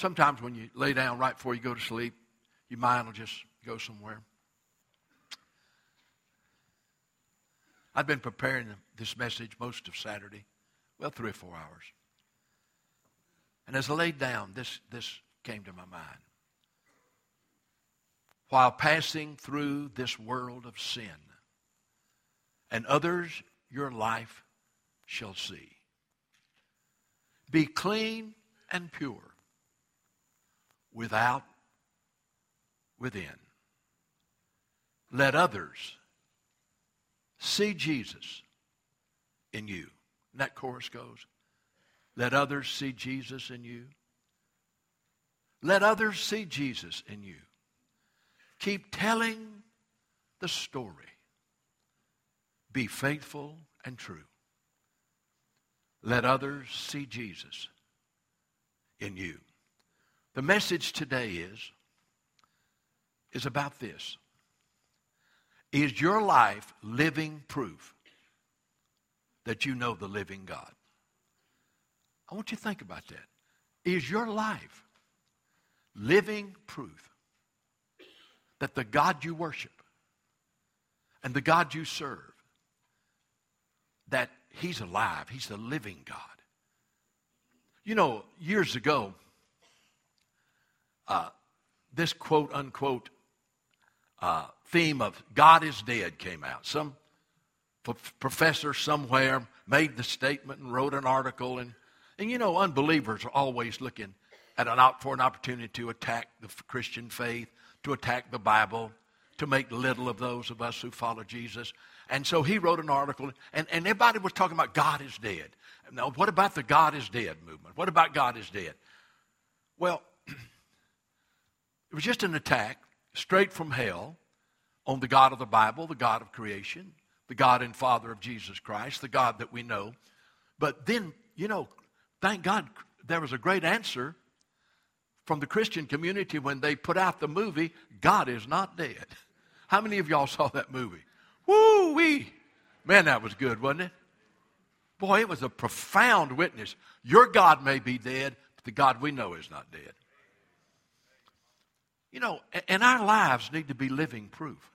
Sometimes when you lay down right before you go to sleep, your mind will just go somewhere. I've been preparing this message most of Saturday, well, three or four hours. And as I laid down, this, this came to my mind. While passing through this world of sin, and others your life shall see. Be clean and pure, without, within. Let others see Jesus in you. And that chorus goes, let others see Jesus in you. Let others see Jesus in you. Keep telling the story. Be faithful and true. Let others see Jesus in you. The message today is, is about this. Is your life living proof that you know the living God? I want you to think about that. Is your life living proof that the God you worship and the God you serve, that He's alive, He's the living God? You know, years ago, uh, this quote unquote uh, theme of God is dead came out. Some professor somewhere made the statement and wrote an article and and you know, unbelievers are always looking at an, for an opportunity to attack the Christian faith, to attack the Bible, to make little of those of us who follow Jesus. And so he wrote an article, and, and everybody was talking about God is dead. Now, what about the God is dead movement? What about God is dead? Well, it was just an attack straight from hell on the God of the Bible, the God of creation, the God and Father of Jesus Christ, the God that we know. But then, you know, Thank God there was a great answer from the Christian community when they put out the movie, God is Not Dead. How many of y'all saw that movie? Woo wee! Man, that was good, wasn't it? Boy, it was a profound witness. Your God may be dead, but the God we know is not dead. You know, and our lives need to be living proof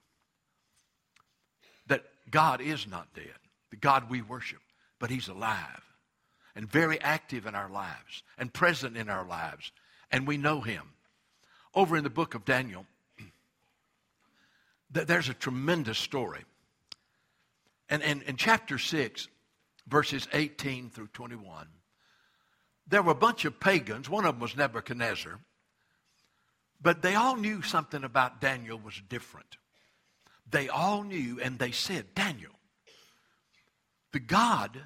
that God is not dead, the God we worship, but He's alive and very active in our lives and present in our lives. And we know him. Over in the book of Daniel, there's a tremendous story. And in chapter 6, verses 18 through 21, there were a bunch of pagans. One of them was Nebuchadnezzar. But they all knew something about Daniel was different. They all knew, and they said, Daniel, the God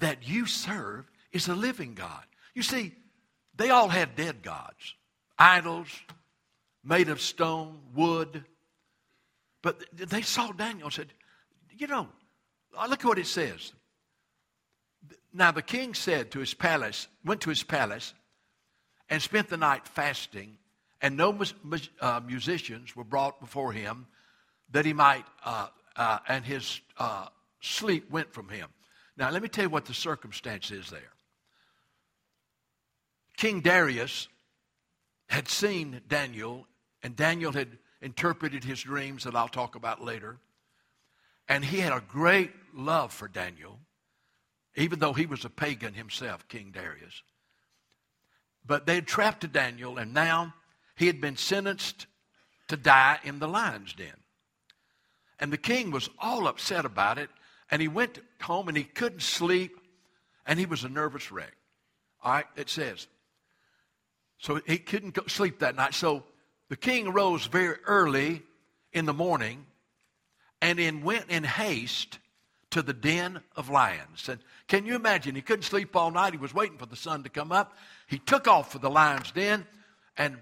that you serve is a living God. You see, they all had dead gods, idols made of stone, wood. But they saw Daniel and said, You know, uh, look at what it says. Now the king said to his palace, went to his palace, and spent the night fasting, and no uh, musicians were brought before him that he might, uh, uh, and his uh, sleep went from him. Now, let me tell you what the circumstance is there. King Darius had seen Daniel, and Daniel had interpreted his dreams that I'll talk about later. And he had a great love for Daniel, even though he was a pagan himself, King Darius. But they had trapped Daniel, and now he had been sentenced to die in the lion's den. And the king was all upset about it and he went home and he couldn't sleep and he was a nervous wreck. All right, it says. So he couldn't sleep that night. So the king rose very early in the morning and then went in haste to the den of lions. And can you imagine? He couldn't sleep all night. He was waiting for the sun to come up. He took off for the lion's den and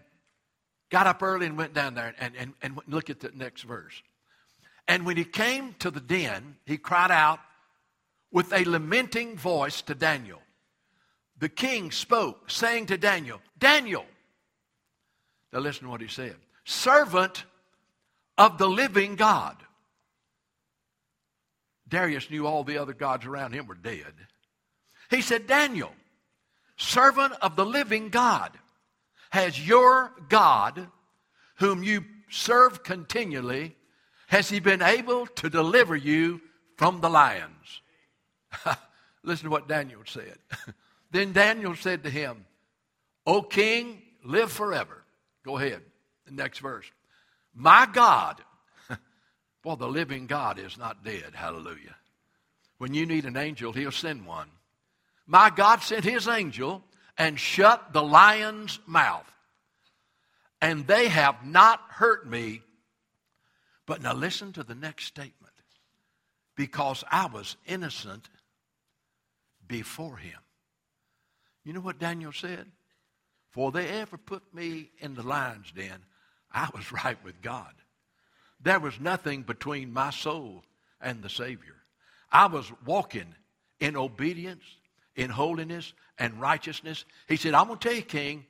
got up early and went down there and, and, and look at the next verse. And when he came to the den, he cried out with a lamenting voice to Daniel. The king spoke, saying to Daniel, Daniel, now listen to what he said, servant of the living God. Darius knew all the other gods around him were dead. He said, Daniel, servant of the living God, has your God, whom you serve continually, has he been able to deliver you from the lions? Listen to what Daniel said. then Daniel said to him, O king, live forever. Go ahead. The next verse. My God, well, the living God is not dead. Hallelujah. When you need an angel, he'll send one. My God sent his angel and shut the lion's mouth. And they have not hurt me. But now listen to the next statement. Because I was innocent before him. You know what Daniel said? For they ever put me in the lion's den, I was right with God. There was nothing between my soul and the Savior. I was walking in obedience, in holiness, and righteousness. He said, I'm going to tell you, King,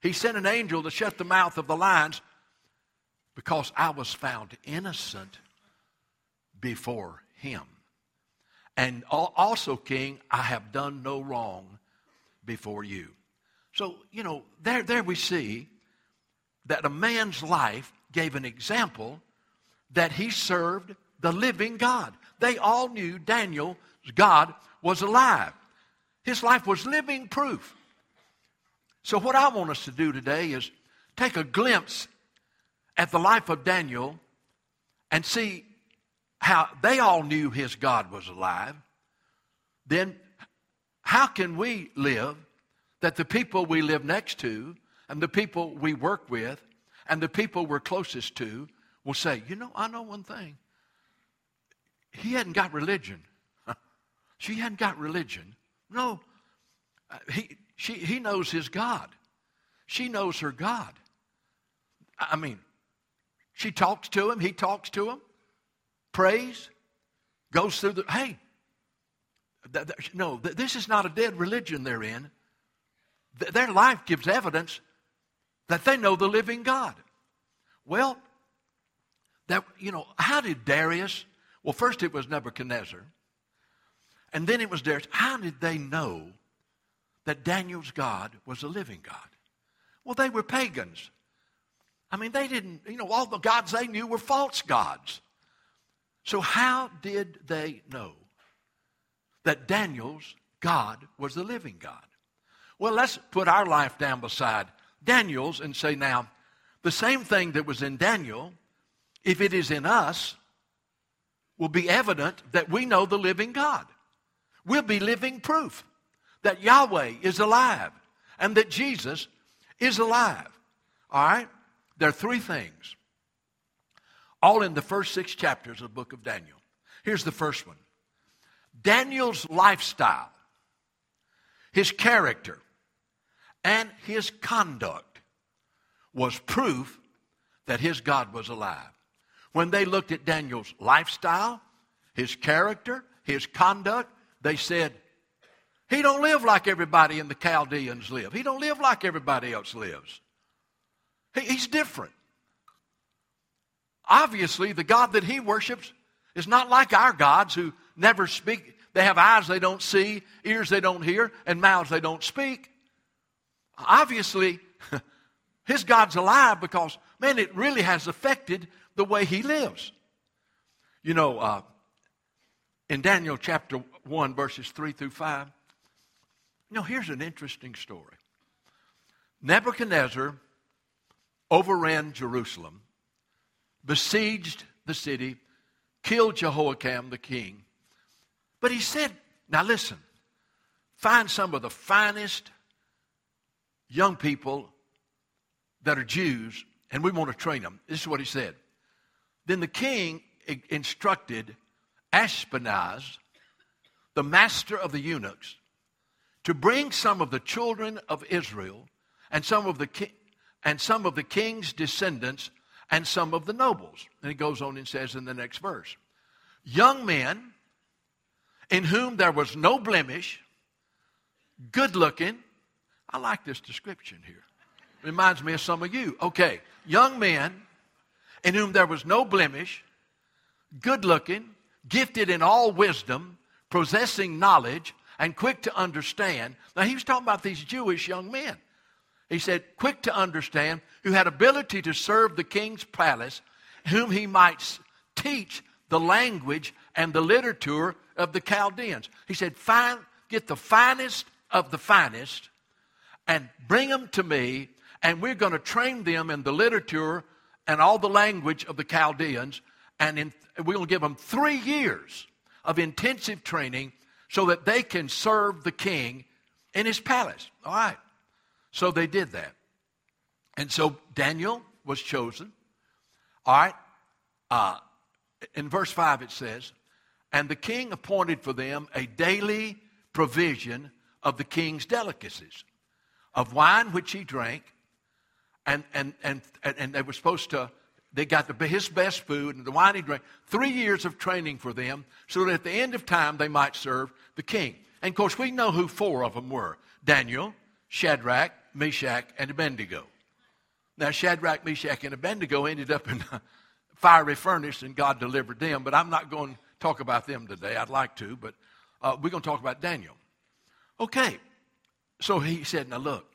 he sent an angel to shut the mouth of the lions because I was found innocent before him. And also, King, I have done no wrong before you. So, you know, there, there we see that a man's life gave an example that he served the living God. They all knew Daniel's God was alive. His life was living proof. So, what I want us to do today is take a glimpse at the life of Daniel and see how they all knew his God was alive. Then, how can we live that the people we live next to and the people we work with and the people we're closest to will say, You know, I know one thing. He hadn't got religion. she hadn't got religion. No, uh, he, she, he knows his God. She knows her God. I mean, she talks to him, he talks to him, prays, goes through the. Hey, th- th- no, th- this is not a dead religion they're in. their life gives evidence that they know the living God. Well, that, you know, how did Darius, well, first it was Nebuchadnezzar, and then it was Darius. How did they know that Daniel's God was a living God? Well, they were pagans. I mean, they didn't, you know, all the gods they knew were false gods. So, how did they know that Daniel's God was the living God? Well, let's put our life down beside Daniel's and say, now, the same thing that was in Daniel, if it is in us, will be evident that we know the living God. We'll be living proof that Yahweh is alive and that Jesus is alive. All right? There are three things, all in the first six chapters of the book of Daniel. Here's the first one Daniel's lifestyle, his character, and his conduct was proof that his God was alive. When they looked at Daniel's lifestyle, his character, his conduct, they said, he don't live like everybody in the Chaldeans live. He don't live like everybody else lives. He, he's different. Obviously, the God that he worships is not like our gods who never speak. They have eyes they don't see, ears they don't hear, and mouths they don't speak. Obviously, his God's alive because, man, it really has affected the way he lives. You know, uh, in Daniel chapter 1, verses 3 through 5, you know, here's an interesting story. Nebuchadnezzar overran Jerusalem, besieged the city, killed Jehoiakim the king. But he said, now listen, find some of the finest young people that are Jews, and we want to train them. This is what he said. Then the king instructed Ashpenaz, the master of the eunuchs, to bring some of the children of Israel and some of the ki- and some of the king's descendants and some of the nobles. And he goes on and says in the next verse, young men in whom there was no blemish, good looking. I like this description here. Reminds me of some of you. Okay, young men in whom there was no blemish, good looking, gifted in all wisdom, possessing knowledge, and quick to understand. Now, he was talking about these Jewish young men. He said, quick to understand, who had ability to serve the king's palace, whom he might teach the language and the literature of the Chaldeans. He said, Find, get the finest of the finest and bring them to me, and we're going to train them in the literature and all the language of the Chaldeans, and in, we're going to give them three years of intensive training so that they can serve the king in his palace. All right. So they did that. And so Daniel was chosen. All right. Uh, in verse 5 it says, And the king appointed for them a daily provision of the king's delicacies, of wine which he drank, and, and, and, and they were supposed to, they got the, his best food and the wine he drank, three years of training for them, so that at the end of time they might serve the king. And of course, we know who four of them were Daniel, Shadrach, Meshach, and Abednego. Now, Shadrach, Meshach, and Abednego ended up in a fiery furnace, and God delivered them. But I'm not going to talk about them today. I'd like to, but uh, we're going to talk about Daniel. Okay, so he said, Now look,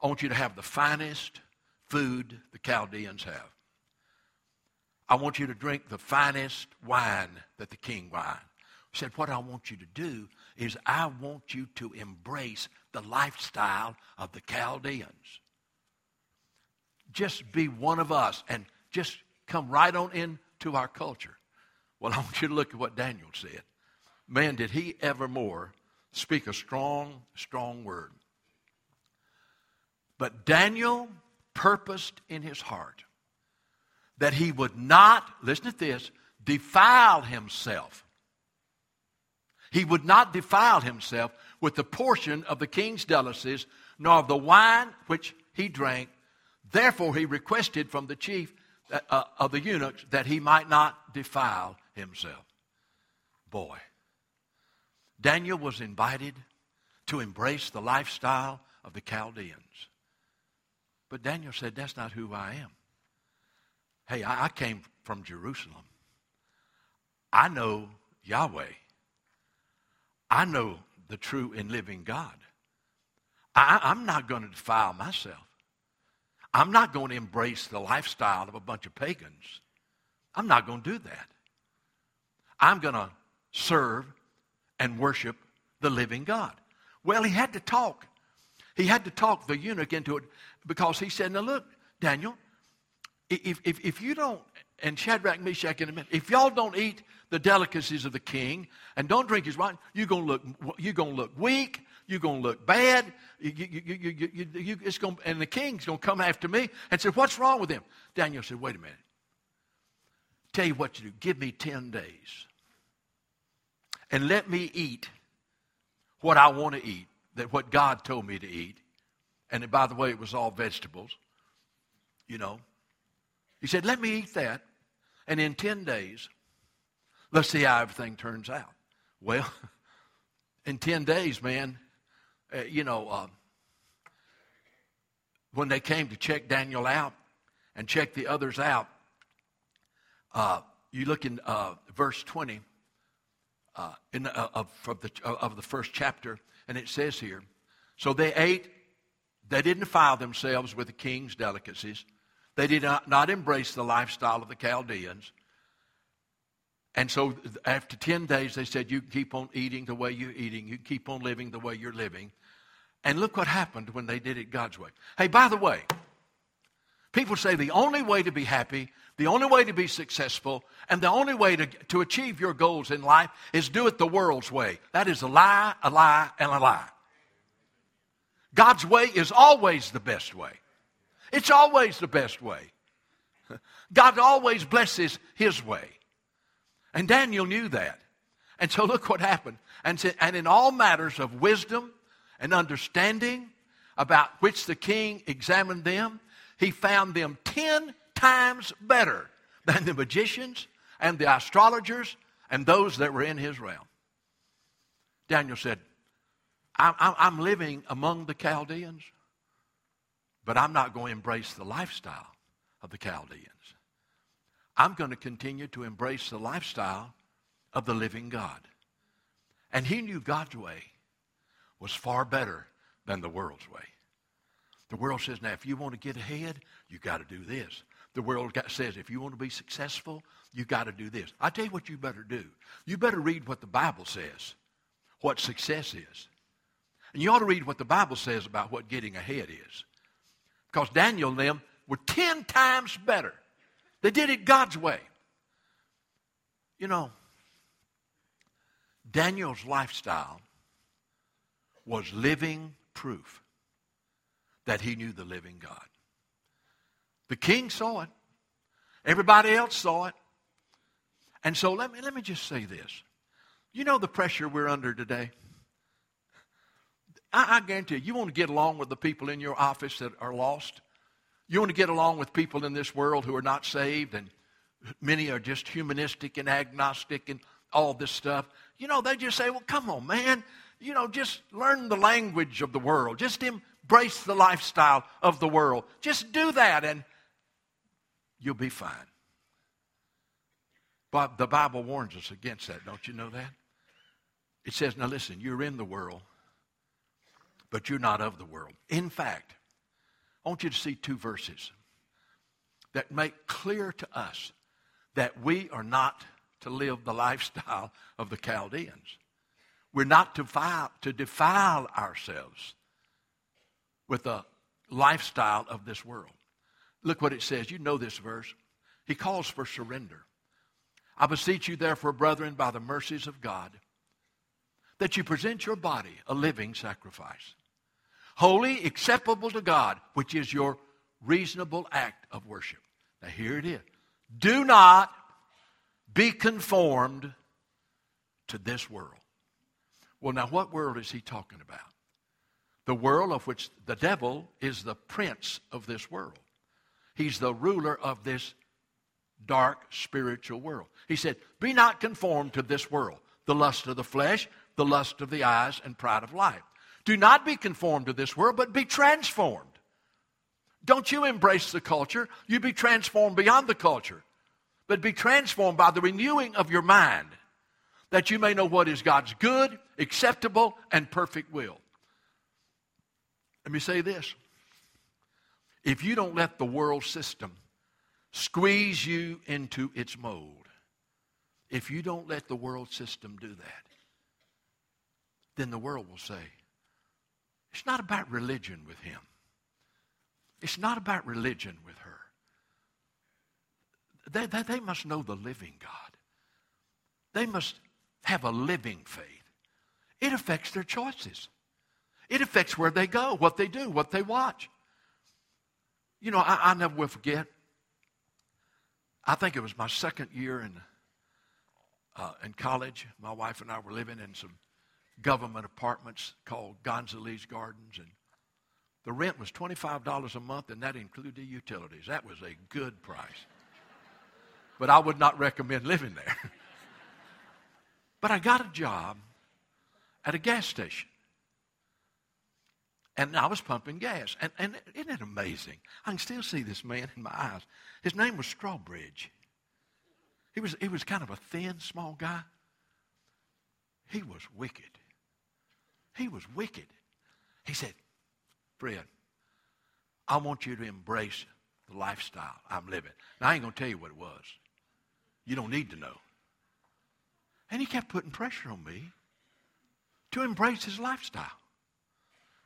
I want you to have the finest food the Chaldeans have. I want you to drink the finest wine that the king wine. He said, What I want you to do is I want you to embrace the lifestyle of the Chaldeans. Just be one of us and just come right on into our culture. Well, I want you to look at what Daniel said. Man, did he evermore speak a strong, strong word. But Daniel purposed in his heart that he would not, listen to this, defile himself. He would not defile himself with the portion of the king's delicacies, nor of the wine which he drank. Therefore, he requested from the chief uh, uh, of the eunuchs that he might not defile himself. Boy, Daniel was invited to embrace the lifestyle of the Chaldeans. But Daniel said, That's not who I am. Hey, I, I came from Jerusalem. I know Yahweh. I know the true and living God. I, I'm not going to defile myself. I'm not going to embrace the lifestyle of a bunch of pagans. I'm not going to do that. I'm going to serve and worship the living God. Well, he had to talk. He had to talk the eunuch into it because he said, Now look, Daniel, if, if, if you don't, and Shadrach, Meshach, and Abednego, if y'all don't eat the delicacies of the king and don't drink his wine, you're going to look, you're to look weak. You're going to look bad. You, you, you, it's going, and the king's going to come after me and say, What's wrong with him? Daniel said, Wait a minute. Tell you what to do. Give me 10 days and let me eat what I want to eat, that what God told me to eat. And by the way, it was all vegetables, you know. He said, Let me eat that. And in 10 days, let's see how everything turns out. Well, in 10 days, man, uh, you know, uh, when they came to check Daniel out and check the others out, uh, you look in uh, verse 20 uh, in, uh, of, of, the, of the first chapter, and it says here, so they ate, they didn't file themselves with the king's delicacies. They did not, not embrace the lifestyle of the Chaldeans. And so after 10 days, they said, You keep on eating the way you're eating. You keep on living the way you're living. And look what happened when they did it God's way. Hey, by the way, people say the only way to be happy, the only way to be successful, and the only way to, to achieve your goals in life is do it the world's way. That is a lie, a lie, and a lie. God's way is always the best way. It's always the best way. God always blesses his way. And Daniel knew that. And so look what happened. And, and in all matters of wisdom and understanding about which the king examined them, he found them ten times better than the magicians and the astrologers and those that were in his realm. Daniel said, I'm, living among the Chaldeans, but I'm not going to embrace the lifestyle of the Chaldeans. I'm going to continue to embrace the lifestyle of the living God. And he knew God's way was far better than the world's way. The world says, now, if you want to get ahead, you got to do this. The world says, if you want to be successful, you got to do this. I tell you what you better do. You better read what the Bible says, what success is. And you ought to read what the Bible says about what getting ahead is. Because Daniel and them were 10 times better. They did it God's way. You know, Daniel's lifestyle was living proof that he knew the living God. The king saw it. Everybody else saw it. And so let me, let me just say this. You know the pressure we're under today? I, I guarantee you, you want to get along with the people in your office that are lost. You want to get along with people in this world who are not saved, and many are just humanistic and agnostic and all this stuff. You know, they just say, well, come on, man. You know, just learn the language of the world. Just embrace the lifestyle of the world. Just do that, and you'll be fine. But the Bible warns us against that. Don't you know that? It says, now listen, you're in the world, but you're not of the world. In fact, I want you to see two verses that make clear to us that we are not to live the lifestyle of the Chaldeans. We're not to, to defile ourselves with the lifestyle of this world. Look what it says. You know this verse. He calls for surrender. I beseech you, therefore, brethren, by the mercies of God, that you present your body a living sacrifice, holy, acceptable to God, which is your reasonable act of worship. Now, here it is. Do not be conformed to this world. Well, now, what world is he talking about? The world of which the devil is the prince of this world. He's the ruler of this dark spiritual world. He said, Be not conformed to this world, the lust of the flesh, the lust of the eyes, and pride of life. Do not be conformed to this world, but be transformed. Don't you embrace the culture, you be transformed beyond the culture, but be transformed by the renewing of your mind, that you may know what is God's good, acceptable, and perfect will. Let me say this. If you don't let the world system squeeze you into its mold, if you don't let the world system do that, then the world will say, it's not about religion with him. It's not about religion with her. They, they, they must know the living God. They must have a living faith. It affects their choices. It affects where they go, what they do, what they watch. You know, I, I never will forget. I think it was my second year in, uh, in college. My wife and I were living in some government apartments called Gonzales Gardens, and the rent was $25 a month, and that included the utilities. That was a good price. But I would not recommend living there. but I got a job at a gas station. And I was pumping gas. And, and isn't it amazing? I can still see this man in my eyes. His name was Strawbridge. He was, he was kind of a thin, small guy. He was wicked. He was wicked. He said, Fred, I want you to embrace the lifestyle I'm living. Now, I ain't going to tell you what it was. You don't need to know. And he kept putting pressure on me to embrace his lifestyle.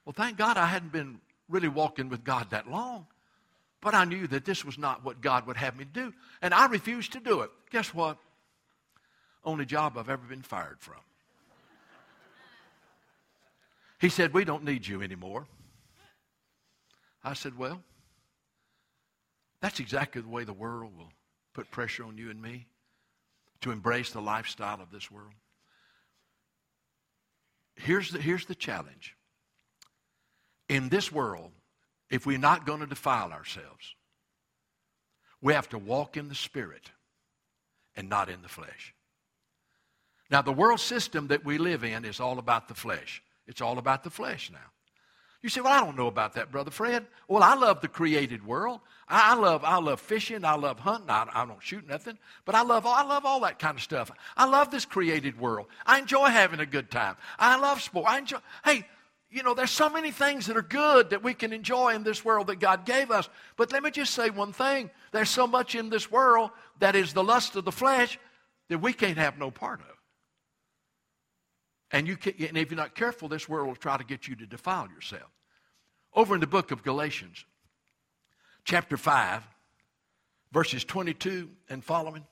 Well, thank God I hadn't been really walking with God that long. But I knew that this was not what God would have me do. And I refused to do it. Guess what? Only job I've ever been fired from. He said, We don't need you anymore. I said, Well, that's exactly the way the world will put pressure on you and me to embrace the lifestyle of this world. Here's the, here's the challenge. In this world, if we're not going to defile ourselves, we have to walk in the Spirit and not in the flesh. Now, the world system that we live in is all about the flesh. It's all about the flesh now. You say, well, I don't know about that, Brother Fred. Well, I love the created world. I, love, I love fishing. I love hunting. I, I don't shoot nothing, but I love, I love all that kind of stuff. I love this created world. I enjoy having a good time. I love sport. I enjoy, hey, you know, there's so many things that are good that we can enjoy in this world that God gave us. But let me just say one thing. There's so much in this world that is the lust of the flesh that we can't have no part of. And, you can, and if you're not careful, this world will try to get you to defile yourself. Over in the book of Galatians, chapter 5, verses 22 and following.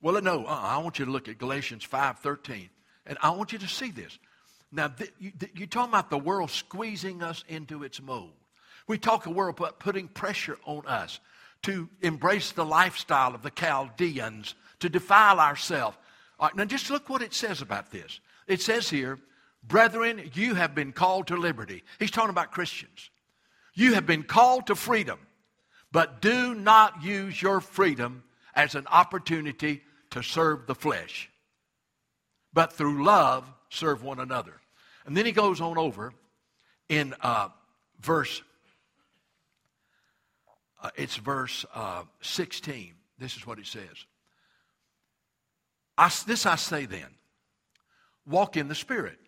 Well, no, uh, I want you to look at Galatians 5.13, And I want you to see this. Now, th- you, th- you're talking about the world squeezing us into its mold. We talk a world about putting pressure on us to embrace the lifestyle of the Chaldeans, to defile ourselves. Right, now, just look what it says about this. It says here, Brethren, you have been called to liberty. He's talking about Christians. You have been called to freedom, but do not use your freedom as an opportunity to serve the flesh, but through love serve one another. And then he goes on over in uh, verse, uh, it's verse uh, 16. This is what it says. I, this I say then walk in the Spirit.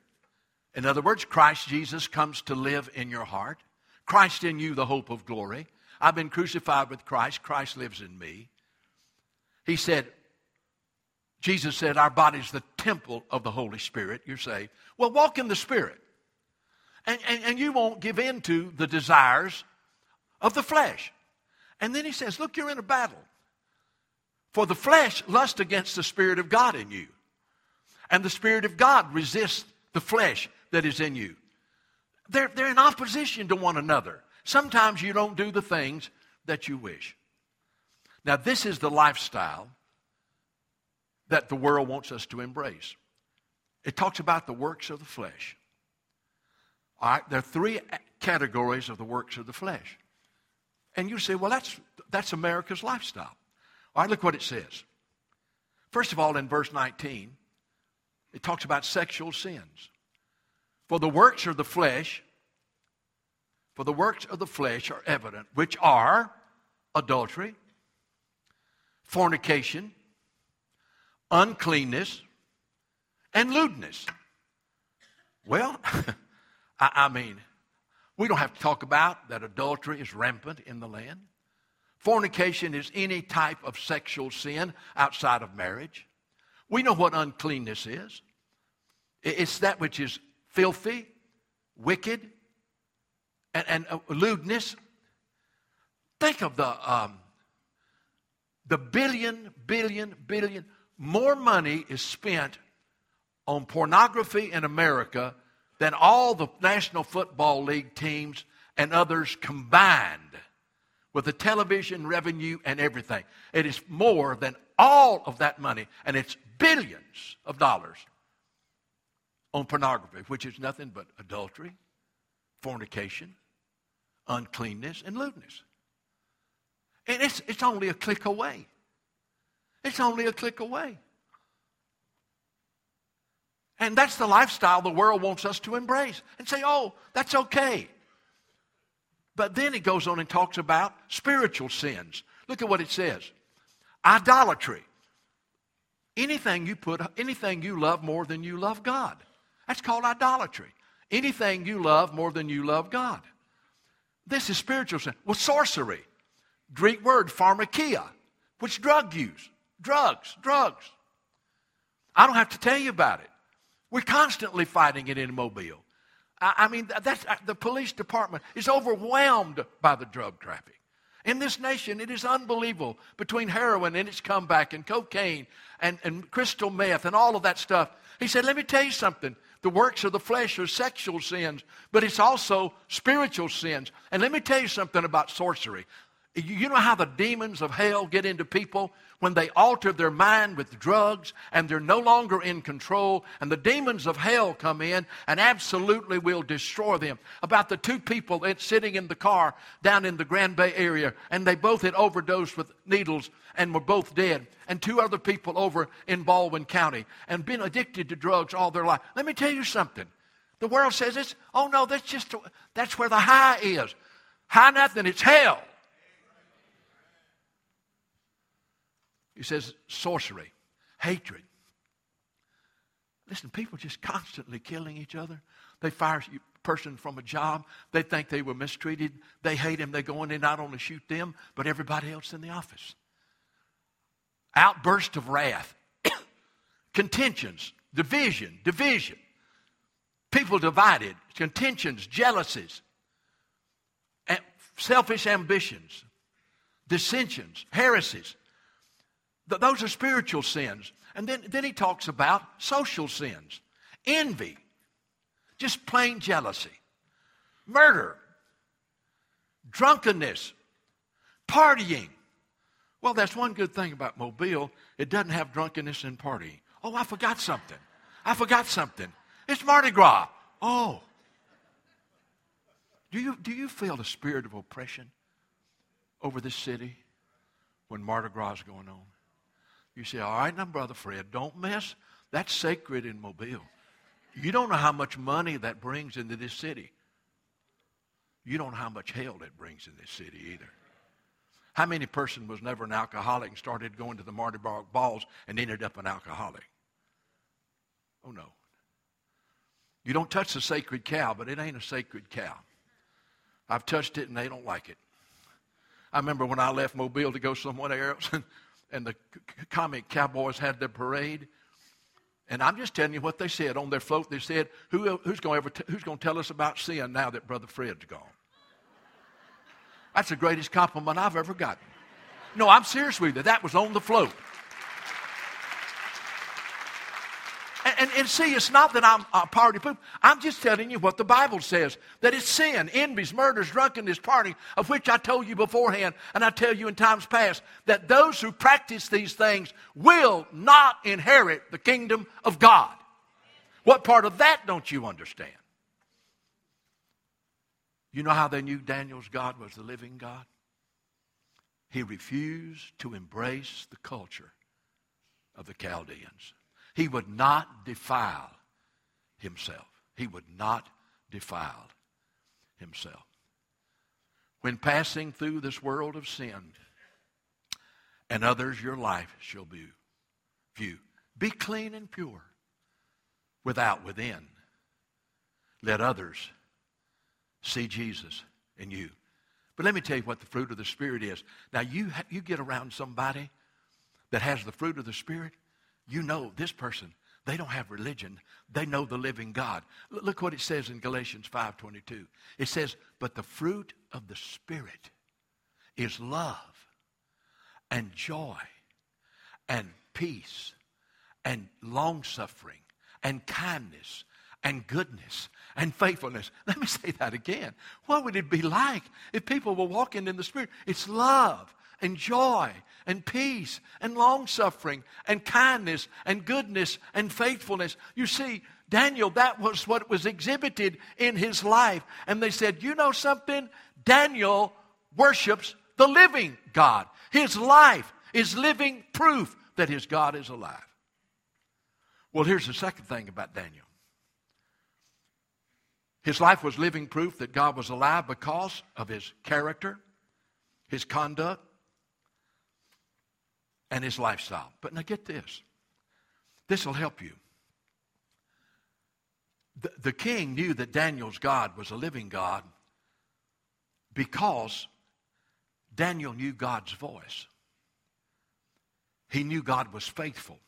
In other words, Christ Jesus comes to live in your heart. Christ in you, the hope of glory. I've been crucified with Christ. Christ lives in me. He said, Jesus said, Our body's the temple of the Holy Spirit. You're saved. Well, walk in the Spirit. And, and, and you won't give in to the desires of the flesh. And then he says, Look, you're in a battle. For the flesh lusts against the Spirit of God in you. And the Spirit of God resists the flesh that is in you. They're, they're in opposition to one another. Sometimes you don't do the things that you wish. Now, this is the lifestyle that the world wants us to embrace. It talks about the works of the flesh. All right, there are three categories of the works of the flesh. And you say, well, that's, that's America's lifestyle. All right, look what it says. First of all, in verse 19, it talks about sexual sins. For the works of the flesh, for the works of the flesh are evident, which are adultery, fornication, uncleanness, and lewdness. Well, I, I, mean, we don't have to talk about that adultery is rampant in the land. Fornication is any type of sexual sin outside of marriage. We know what uncleanness is. It's that which is filthy, wicked, and, and uh, lewdness. Think of the, um, the billion, billion, billion. More money is spent on pornography in America than all the National Football League teams and others combined with the television revenue and everything. It is more than all of that money, and it's billions of dollars on pornography, which is nothing but adultery, fornication, uncleanness, and lewdness. And it's, it's only a click away. It's only a click away. And that's the lifestyle the world wants us to embrace and say, oh, that's okay. But then it goes on and talks about spiritual sins. Look at what it says idolatry. Anything you put, anything you love more than you love God. That's called idolatry. Anything you love more than you love God. This is spiritual sin. Well, sorcery. Greek word pharmakeia, which drug use. Drugs, drugs. I don't have to tell you about it. We're constantly fighting it in Mobile. I, I mean, that's, uh, the police department is overwhelmed by the drug traffic. In this nation, it is unbelievable between heroin and its comeback and cocaine and, and crystal meth and all of that stuff. He said, Let me tell you something. The works of the flesh are sexual sins, but it's also spiritual sins. And let me tell you something about sorcery. You know how the demons of hell get into people? When they alter their mind with drugs and they're no longer in control, and the demons of hell come in and absolutely will destroy them. About the two people that's sitting in the car down in the Grand Bay area, and they both had overdosed with needles and were both dead, and two other people over in Baldwin County and been addicted to drugs all their life. Let me tell you something. The world says it's, oh no, that's just, that's where the high is. High nothing, it's hell. He says sorcery, hatred. Listen, people just constantly killing each other. They fire a person from a job. They think they were mistreated. They hate him. They go in there not only shoot them, but everybody else in the office. Outburst of wrath, contentions, division, division. People divided, contentions, jealousies, selfish ambitions, dissensions, heresies. Those are spiritual sins. And then, then he talks about social sins envy, just plain jealousy, murder, drunkenness, partying. Well, that's one good thing about Mobile. It doesn't have drunkenness and partying. Oh, I forgot something. I forgot something. It's Mardi Gras. Oh. Do you, do you feel the spirit of oppression over this city when Mardi Gras is going on? You say, all right, now, Brother Fred, don't mess. That's sacred in Mobile. You don't know how much money that brings into this city. You don't know how much hell that brings in this city either. How many person was never an alcoholic and started going to the Mardi Gras balls and ended up an alcoholic? Oh, no. You don't touch the sacred cow, but it ain't a sacred cow. I've touched it and they don't like it. I remember when I left Mobile to go somewhere else, the comic cowboys had their parade. And I'm just telling you what they said on their float. They said, Who, who's going to who's going to tell us about sin now that Brother Fred's gone? That's the greatest compliment I've ever gotten. No, I'm serious with you. That was on the float. And, and see, it's not that I'm a party pooper. I'm just telling you what the Bible says that it's sin, envies, murders, drunkenness, party, of which I told you beforehand, and I tell you in times past, that those who practice these things will not inherit the kingdom of God. What part of that don't you understand? You know how they knew Daniel's God was the living God? He refused to embrace the culture of the Chaldeans. He would not defile himself. He would not defile himself. When passing through this world of sin, and others your life shall be view. Be clean and pure, without, within. Let others see Jesus in you. But let me tell you what the fruit of the Spirit is. Now, you, you get around somebody that has the fruit of the Spirit, you know this person they don't have religion they know the living god look what it says in galatians 5.22 it says but the fruit of the spirit is love and joy and peace and long suffering and kindness and goodness and faithfulness. Let me say that again. What would it be like if people were walking in the Spirit? It's love and joy and peace and long suffering and kindness and goodness and faithfulness. You see, Daniel, that was what was exhibited in his life. And they said, You know something? Daniel worships the living God. His life is living proof that his God is alive. Well, here's the second thing about Daniel. His life was living proof that God was alive because of his character, his conduct, and his lifestyle. But now get this this will help you. The, the king knew that Daniel's God was a living God because Daniel knew God's voice. He knew God was faithful.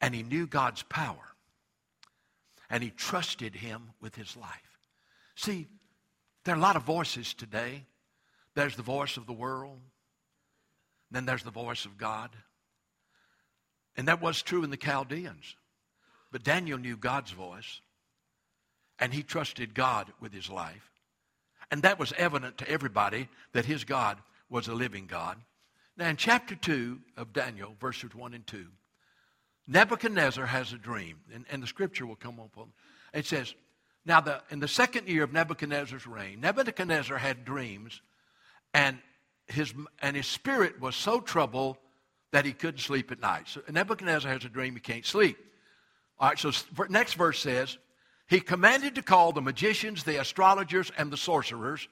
And he knew God's power. And he trusted him with his life. See, there are a lot of voices today. There's the voice of the world. Then there's the voice of God. And that was true in the Chaldeans. But Daniel knew God's voice, and he trusted God with his life. And that was evident to everybody that his God was a living God. Now, in chapter 2 of Daniel, verses 1 and 2, Nebuchadnezzar has a dream, and, and the scripture will come up on it. says, Now, the, in the second year of Nebuchadnezzar's reign, Nebuchadnezzar had dreams, and his, and his spirit was so troubled that he couldn't sleep at night. So Nebuchadnezzar has a dream he can't sleep. All right, so next verse says, he commanded to call the magicians, the astrologers, and the sorcerers,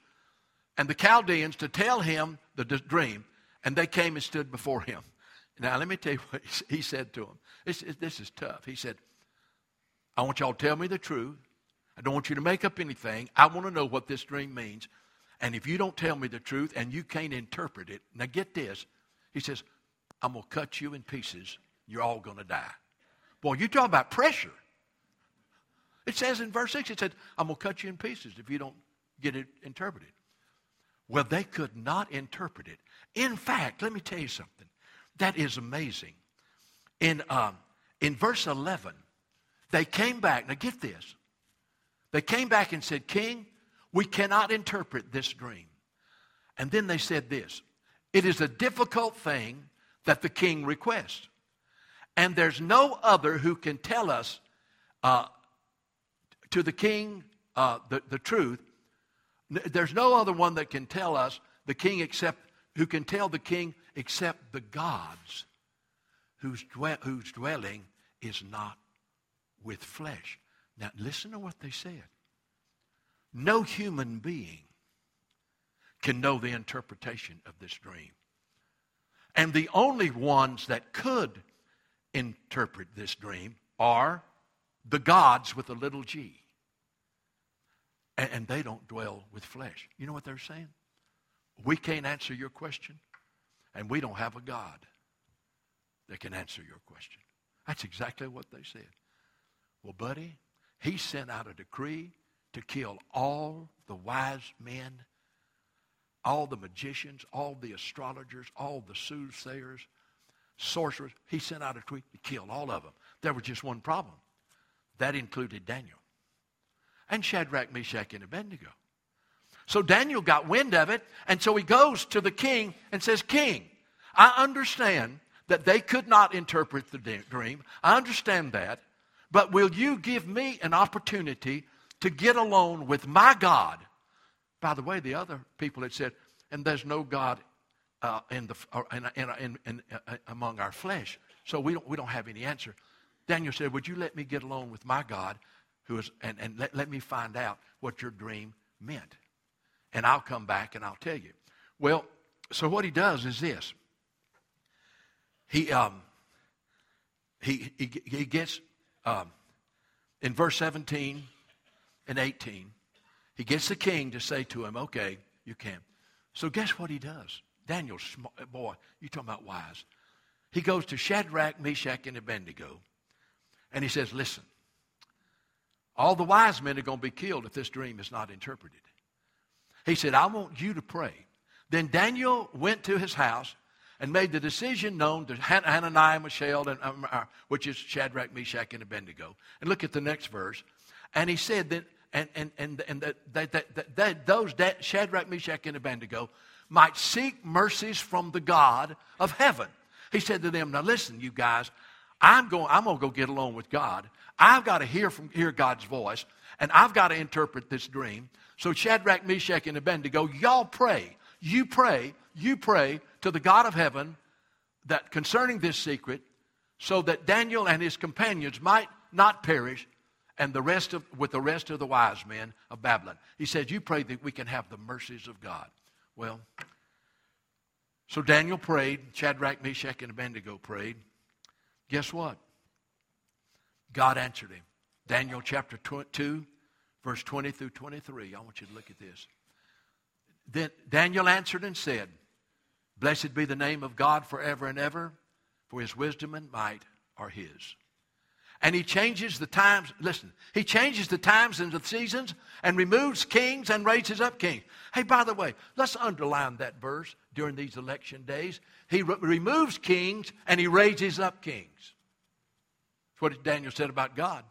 and the Chaldeans to tell him the dream, and they came and stood before him. Now, let me tell you what he said to them. This, this is tough. He said, I want y'all to tell me the truth. I don't want you to make up anything. I want to know what this dream means. And if you don't tell me the truth and you can't interpret it, now get this. He says, I'm going to cut you in pieces. You're all going to die. Boy, you talk about pressure. It says in verse 6, it said, I'm going to cut you in pieces if you don't get it interpreted. Well, they could not interpret it. In fact, let me tell you something. That is amazing. In, um, in verse 11, they came back. Now get this. They came back and said, King, we cannot interpret this dream. And then they said this It is a difficult thing that the king requests. And there's no other who can tell us uh, to the king uh, the, the truth. There's no other one that can tell us, the king except, who can tell the king except the gods whose, whose dwelling is not with flesh. Now, listen to what they said. No human being can know the interpretation of this dream. And the only ones that could interpret this dream are the gods with a little g. And, they don't dwell with flesh. You know what they're saying? We can't answer your question, and we don't have a God that can answer your question. That's exactly what they said. Well, buddy, he sent out a decree to kill all the wise men, all the magicians, all the astrologers, all the soothsayers, sorcerers. He sent out a decree to kill all of them. There was just one problem. That included Daniel and Shadrach, Meshach, and Abednego. So Daniel got wind of it, and so he goes to the king and says, King, I understand that they could not interpret the dream. I understand that. But will you give me an opportunity to get alone with my God? By the way, the other people had said, and there's no God uh, in the, uh, in, in, in, uh, among our flesh. So we don't, we don't have any answer. Daniel said, Would you let me get alone with my God? who is, and, and let, let me find out what your dream meant. And I'll come back and I'll tell you. Well, so what he does is this. He, um, he, he, he gets, um, in verse 17 and 18, he gets the king to say to him, okay, you can. So guess what he does? Daniel, boy, you talking about wise. He goes to Shadrach, Meshach, and Abednego, and he says, listen, all the wise men are going to be killed if this dream is not interpreted. He said, I want you to pray. Then Daniel went to his house and made the decision known to Hananiah, Mishael, and, um, uh, which is Shadrach, Meshach, and Abednego. And look at the next verse. And he said that, and, and, and, and that, that, that, that those that Shadrach, Meshach, and Abednego might seek mercies from the God of heaven. He said to them, Now listen, you guys, I'm going, I'm going to go get along with God. I've got to hear from hear God's voice, and I've got to interpret this dream. So Shadrach, Meshach, and Abednego, y'all pray. You pray. You pray to the God of heaven that concerning this secret, so that Daniel and his companions might not perish, and the rest of with the rest of the wise men of Babylon. He said, "You pray that we can have the mercies of God." Well, so Daniel prayed. Shadrach, Meshach, and Abednego prayed. Guess what? God answered him. Daniel chapter 2, verse 20 through 23. I want you to look at this. Then Daniel answered and said, Blessed be the name of God forever and ever, for his wisdom and might are his. And he changes the times, listen, he changes the times and the seasons and removes kings and raises up kings. Hey, by the way, let's underline that verse during these election days. He re- removes kings and he raises up kings. That's what Daniel said about God.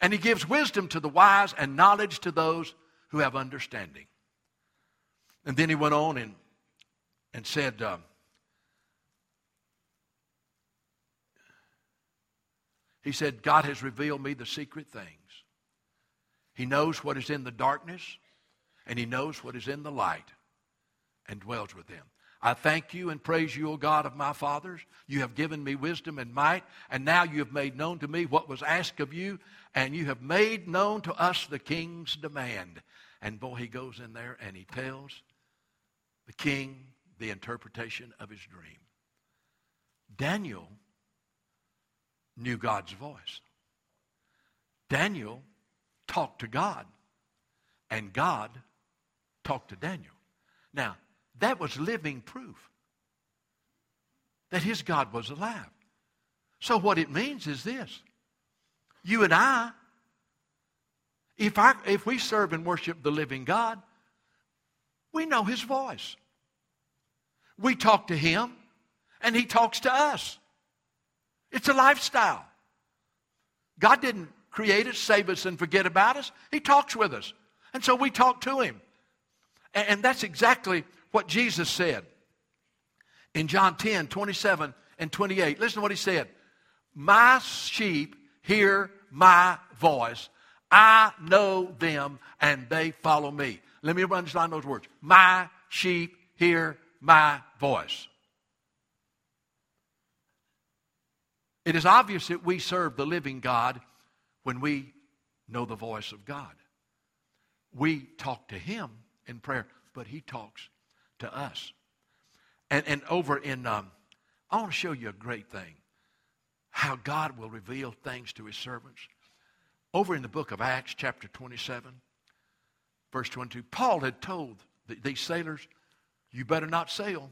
And he gives wisdom to the wise and knowledge to those who have understanding. And then he went on and, and said, um, He said, God has revealed me the secret things. He knows what is in the darkness, and He knows what is in the light, and dwells with them. I thank you and praise you, O God of my fathers. You have given me wisdom and might, and now you have made known to me what was asked of you, and you have made known to us the king's demand. And boy, he goes in there and he tells the king the interpretation of his dream. Daniel knew God's voice. Daniel talked to God, and God talked to Daniel. Now, that was living proof that his God was alive. So, what it means is this you and I, if, I, if we serve and worship the living God, we know his voice. We talk to him, and he talks to us. It's a lifestyle. God didn't create us, save us, and forget about us. He talks with us. And so we talk to him. And that's exactly what Jesus said in John 10 27 and 28. Listen to what he said My sheep hear my voice. I know them and they follow me. Let me underline those words. My sheep hear my voice. It is obvious that we serve the living God when we know the voice of God. We talk to Him in prayer, but He talks to us. And, and over in, um, I want to show you a great thing how God will reveal things to His servants. Over in the book of Acts, chapter 27, verse 22, Paul had told the, these sailors, You better not sail.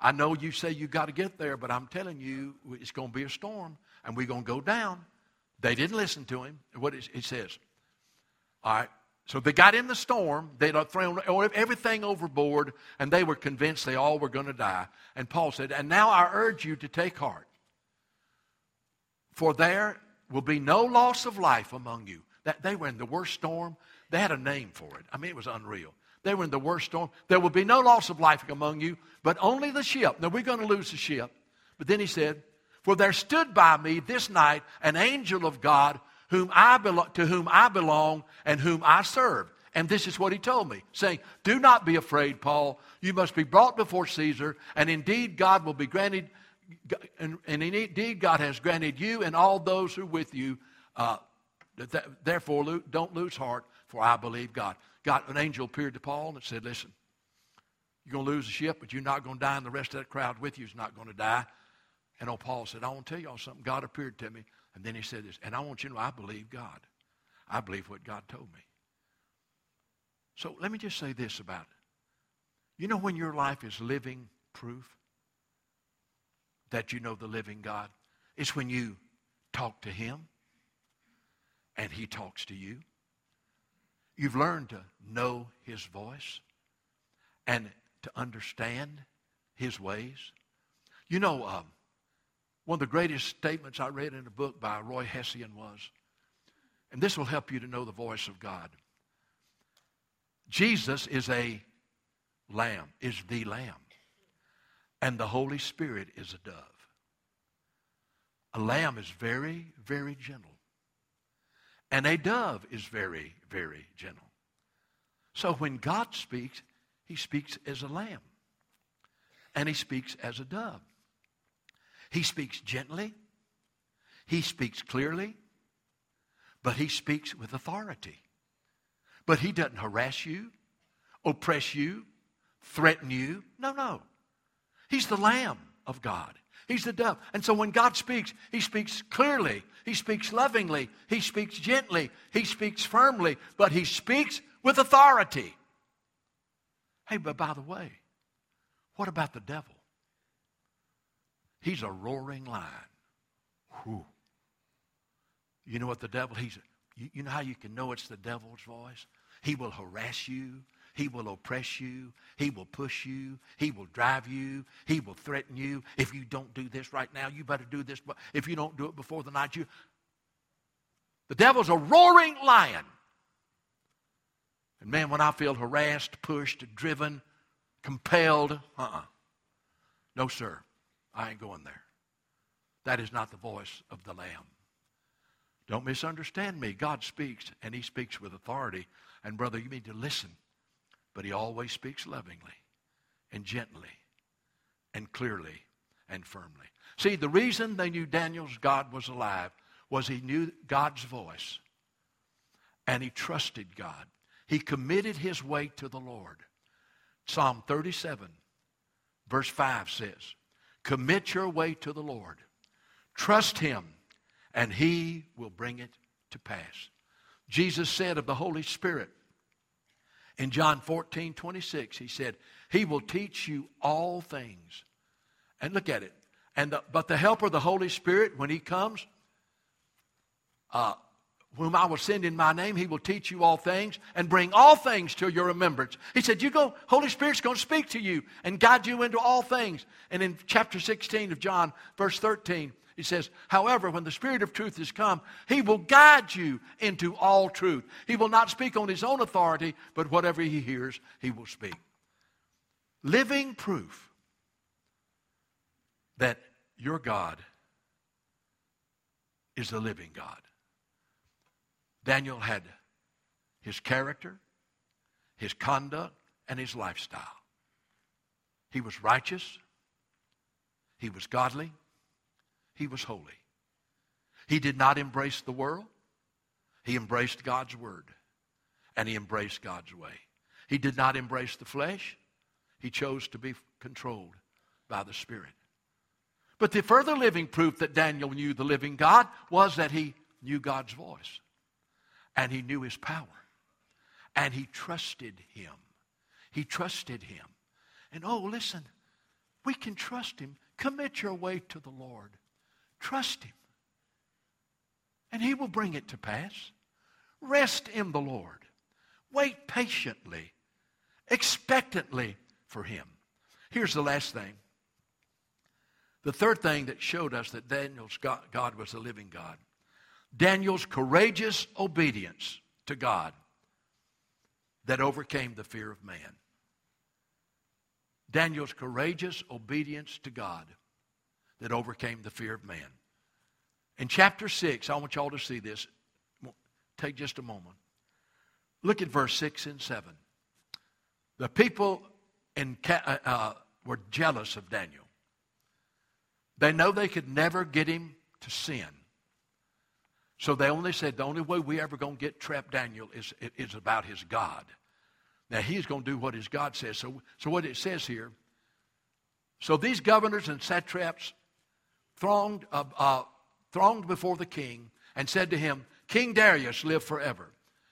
I know you say you got to get there, but I'm telling you, it's going to be a storm and we're going to go down. They didn't listen to him. What he says. All right. So they got in the storm. They'd thrown everything overboard, and they were convinced they all were going to die. And Paul said, And now I urge you to take heart, for there will be no loss of life among you. That they were in the worst storm. They had a name for it. I mean, it was unreal. They were in the worst storm. There will be no loss of life among you, but only the ship. Now we're going to lose the ship. But then he said, For there stood by me this night an angel of God whom I belo- to whom I belong and whom I serve. And this is what he told me, saying, Do not be afraid, Paul. You must be brought before Caesar, and indeed God will be granted, and, and indeed God has granted you and all those who are with you. Uh, th- therefore, don't lose heart, for I believe God. God, an angel appeared to Paul and said, Listen, you're going to lose the ship, but you're not going to die, and the rest of that crowd with you is not going to die. And old Paul said, I want to tell y'all something. God appeared to me. And then he said this, and I want you to know I believe God. I believe what God told me. So let me just say this about it. You know when your life is living proof that you know the living God? It's when you talk to him and he talks to you. You've learned to know his voice and to understand his ways. You know, um, one of the greatest statements I read in a book by Roy Hession was, and this will help you to know the voice of God. Jesus is a lamb, is the lamb, and the Holy Spirit is a dove. A lamb is very, very gentle, and a dove is very, very gentle. So when God speaks, he speaks as a lamb, and he speaks as a dove. He speaks gently, he speaks clearly, but he speaks with authority. But he doesn't harass you, oppress you, threaten you. No, no. He's the Lamb of God. He's the dove. And so when God speaks, he speaks clearly, he speaks lovingly, he speaks gently, he speaks firmly, but he speaks with authority. Hey, but by the way, what about the devil? He's a roaring lion. Whew. You know what the devil, he's, you, you know how you can know it's the devil's voice? He will harass you. He will oppress you. He will push you. He will drive you. He will threaten you. If you don't do this right now, you better do this. But If you don't do it before the night, you. The devil's a roaring lion. And man, when I feel harassed, pushed, driven, compelled, uh uh-uh. uh No, sir. I ain't going there. That is not the voice of the Lamb. Don't misunderstand me. God speaks, and He speaks with authority. And, brother, you need to listen. But He always speaks lovingly and gently and clearly and firmly. See, the reason they knew Daniel's God was alive was he knew God's voice and he trusted God. He committed his way to the Lord. Psalm 37, verse 5 says, Commit your way to the Lord. Trust him, and he will bring it to pass. Jesus said of the Holy Spirit in John 14, 26, he said, He will teach you all things. And look at it. And the, but the helper, of the Holy Spirit, when he comes, uh, whom I will send in my name, he will teach you all things and bring all things to your remembrance. He said, You go, Holy Spirit's going to speak to you and guide you into all things. And in chapter 16 of John, verse 13, he says, However, when the Spirit of truth is come, he will guide you into all truth. He will not speak on his own authority, but whatever he hears, he will speak. Living proof that your God is the living God. Daniel had his character, his conduct, and his lifestyle. He was righteous. He was godly. He was holy. He did not embrace the world. He embraced God's word. And he embraced God's way. He did not embrace the flesh. He chose to be controlled by the Spirit. But the further living proof that Daniel knew the living God was that he knew God's voice and he knew his power and he trusted him. He trusted him. And oh, listen, we can trust him. Commit your way to the Lord. Trust him. And he will bring it to pass. Rest in the Lord. Wait patiently, expectantly for him. Here's the last thing. The third thing that showed us that Daniel's God, God was a living God Daniel's courageous obedience to God that overcame the fear of man. Daniel's courageous obedience to God that overcame the fear of man. In chapter 6, I want y'all to see this. Take just a moment. Look at verse 6 and 7. The people in, uh, uh, were jealous of Daniel. They know they could never get him to sin. So they only said the only way we ever going to get trapped Daniel is, is about his God. Now he's going to do what his God says. So, so what it says here, so these governors and satraps thronged, uh, uh, thronged before the king and said to him, King Darius, live forever.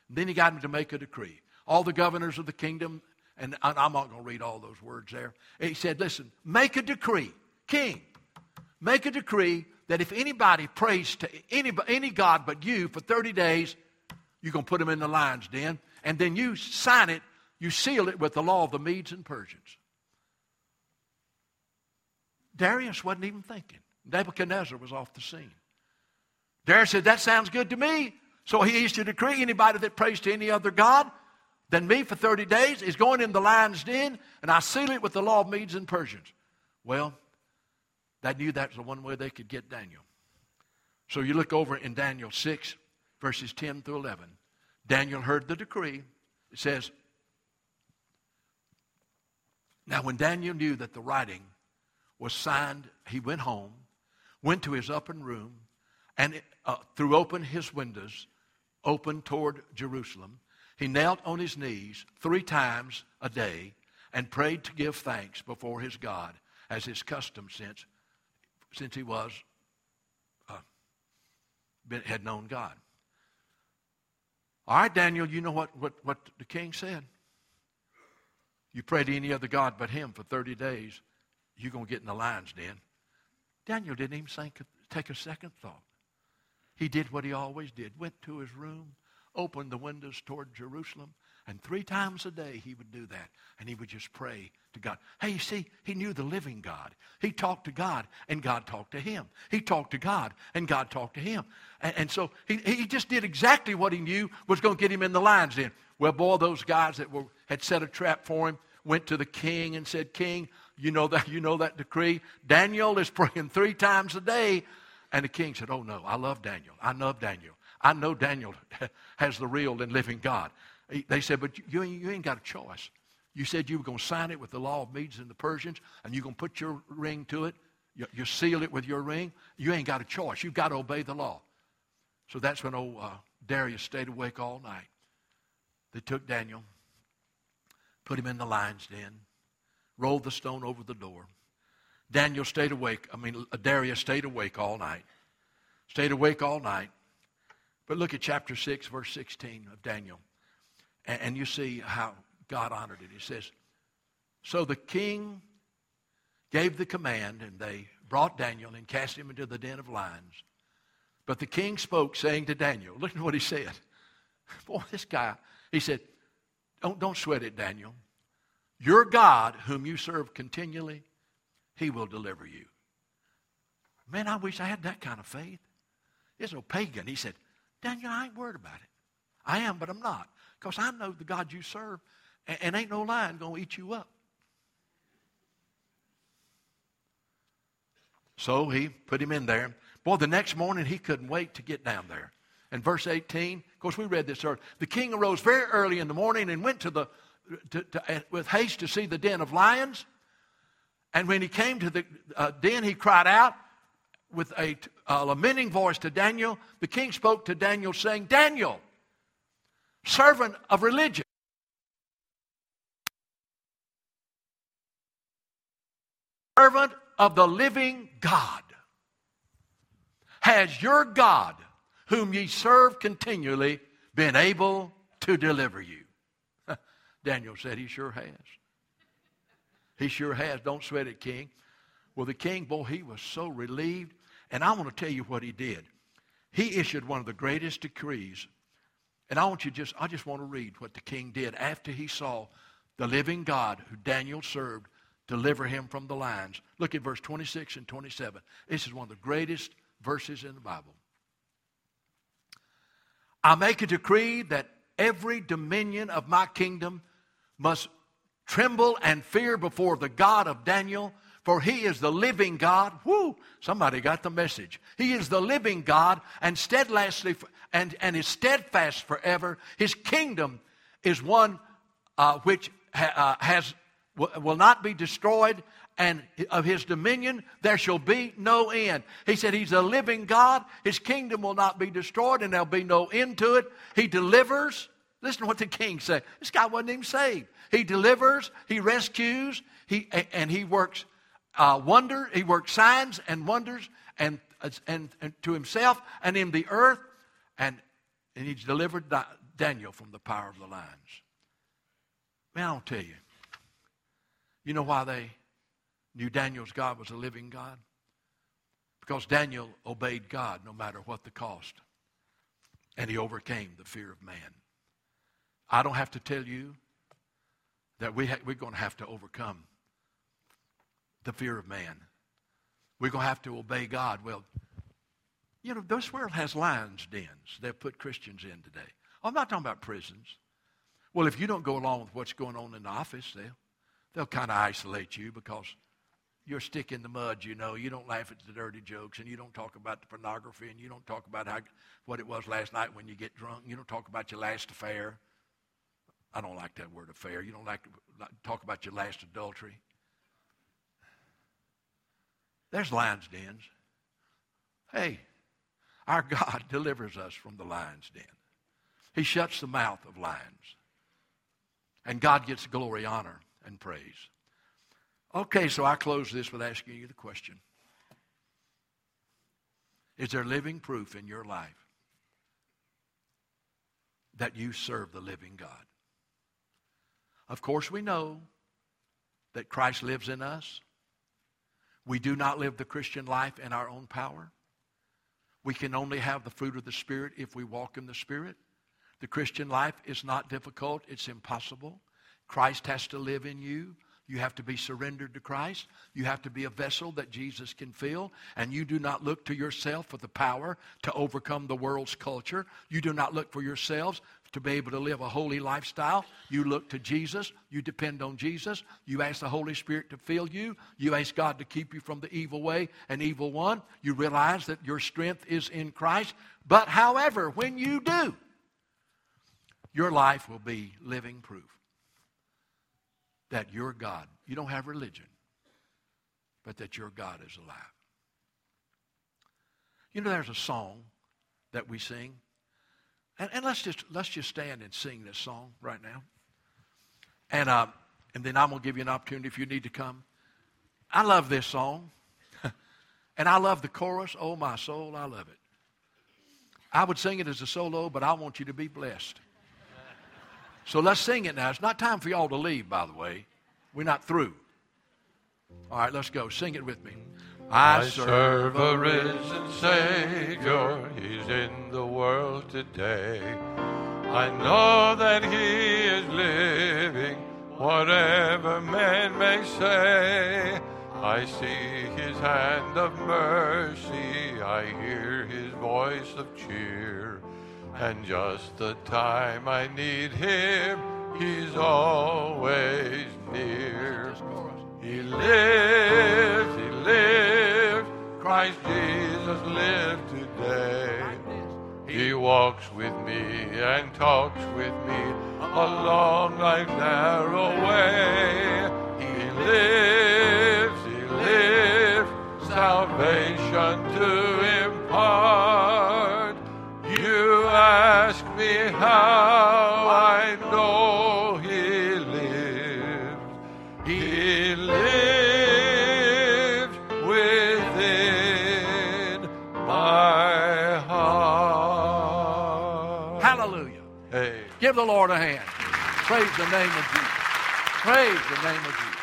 And then he got him to make a decree. All the governors of the kingdom, and I'm not going to read all those words there. He said, listen, make a decree. King, make a decree that if anybody prays to any, any God but you for 30 days, you're going to put them in the lion's den. And then you sign it, you seal it with the law of the Medes and Persians. Darius wasn't even thinking. Nebuchadnezzar was off the scene. Darius said, That sounds good to me. So he issued a decree anybody that prays to any other God than me for 30 days is going in the lion's den, and I seal it with the law of Medes and Persians. Well, they knew that was the one way they could get Daniel. So you look over in Daniel 6, verses 10 through 11. Daniel heard the decree. It says, Now when Daniel knew that the writing was signed, he went home, went to his upper room, and uh, threw open his windows, open toward Jerusalem. He knelt on his knees three times a day and prayed to give thanks before his God, as his custom since since he was uh, been, had known God. All right, Daniel, you know what, what, what the king said. You pray to any other God but him for 30 days, you're going to get in the lion's den. Daniel didn't even think, take a second thought. He did what he always did went to his room, opened the windows toward Jerusalem, and three times a day he would do that. And he would just pray to God. Hey, you see, he knew the living God. He talked to God, and God talked to him. He talked to God, and God talked to him. And, and so he, he just did exactly what he knew was going to get him in the lion's den. Well, boy, those guys that were, had set a trap for him went to the king and said, King, you know that, you know that decree? Daniel is praying three times a day. And the king said, Oh, no, I love Daniel. I love Daniel. I know Daniel has the real and living God. They said, but you, you ain't got a choice. You said you were going to sign it with the law of Medes and the Persians, and you're going to put your ring to it. You, you seal it with your ring. You ain't got a choice. You've got to obey the law. So that's when old uh, Darius stayed awake all night. They took Daniel, put him in the lion's den, rolled the stone over the door. Daniel stayed awake. I mean, Darius stayed awake all night. Stayed awake all night. But look at chapter 6, verse 16 of Daniel. And, and you see how God honored it. He says, So the king gave the command, and they brought Daniel and cast him into the den of lions. But the king spoke, saying to Daniel, Look at what he said. Boy, this guy, he said, Don't, don't sweat it, Daniel. Your God, whom you serve continually, he will deliver you. Man, I wish I had that kind of faith. There's no pagan. He said, Daniel, I ain't worried about it. I am, but I'm not. Because I know the God you serve, and, ain't no lion going to eat you up. So he put him in there. Boy, the next morning he couldn't wait to get down there. And verse 18, of course, we read this earlier. The king arose very early in the morning and went to the, to, to, uh, with haste to see the den of lions. And when he came to the uh, den, he cried out with a, a lamenting voice to Daniel. The king spoke to Daniel, saying, Daniel, servant of religion. Servant of the living God. Has your God, whom ye serve continually, been able to deliver you? Daniel said, He sure has. He sure has. Don't sweat it, King. Well, the king, boy, he was so relieved. And I want to tell you what he did. He issued one of the greatest decrees. And I want you just, I just want to read what the king did after he saw the living God who Daniel served deliver him from the lions. Look at verse 26 and 27. This is one of the greatest verses in the Bible. I make a decree that every dominion of my kingdom must tremble and fear before the God of Daniel, for he is the living God. Whoo! Somebody got the message. He is the living God and steadfastly and, and is steadfast forever. His kingdom is one uh, which ha, uh, has will not be destroyed, and of his dominion there shall be no end. He said he's a living God. His kingdom will not be destroyed, and there'll be no end to it. He delivers. Listen to what the king said. This guy wasn't even saved. He delivers, he rescues, he, and he works uh, wonder, he works signs and wonders and, and, and to himself and in the earth, and, and he's delivered Daniel from the power of the lions. Man, I'll tell you, you know why they knew Daniel's God was a living God? Because Daniel obeyed God no matter what the cost. And he overcame the fear of man. I don't have to tell you that we ha- we're going to have to overcome the fear of man. We're going to have to obey God. Well, you know, this world has lions' dens they've put Christians in today. I'm not talking about prisons. Well, if you don't go along with what's going on in the office, they'll, they'll kind of isolate you because you're stick in the mud, you know. You don't laugh at the dirty jokes, and you don't talk about the pornography, and you don't talk about how, what it was last night when you get drunk. You don't talk about your last affair. I don't like that word affair. You don't like to talk about your last adultery. There's lion's dens. Hey, our God delivers us from the lion's den. He shuts the mouth of lions. And God gets glory, honor, and praise. Okay, so I close this with asking you the question Is there living proof in your life that you serve the living God? Of course, we know that Christ lives in us. We do not live the Christian life in our own power. We can only have the fruit of the Spirit if we walk in the Spirit. The Christian life is not difficult, it's impossible. Christ has to live in you. You have to be surrendered to Christ. You have to be a vessel that Jesus can fill. And you do not look to yourself for the power to overcome the world's culture. You do not look for yourselves to be able to live a holy lifestyle. You look to Jesus. You depend on Jesus. You ask the Holy Spirit to fill you. You ask God to keep you from the evil way and evil one. You realize that your strength is in Christ. But however, when you do, your life will be living proof that your God, you don't have religion, but that your God is alive. You know, there's a song that we sing. And, and let's, just, let's just stand and sing this song right now. And, uh, and then I'm going to give you an opportunity if you need to come. I love this song. and I love the chorus. Oh, my soul, I love it. I would sing it as a solo, but I want you to be blessed. So let's sing it now. It's not time for y'all to leave, by the way. We're not through. All right, let's go. Sing it with me. I, I serve a risen Savior. He's in the world today. I know that He is living, whatever man may say. I see His hand of mercy. I hear His voice of cheer. And just the time I need Him, He's always near. He lives, He lives. Christ Jesus lives today. He walks with me and talks with me along life's narrow way. He lives, He lives. Salvation to impart. Ask me how I know He lives. He lives within my heart. Hallelujah. Hey. Give the Lord a hand. Praise the name of Jesus. Praise the name of Jesus.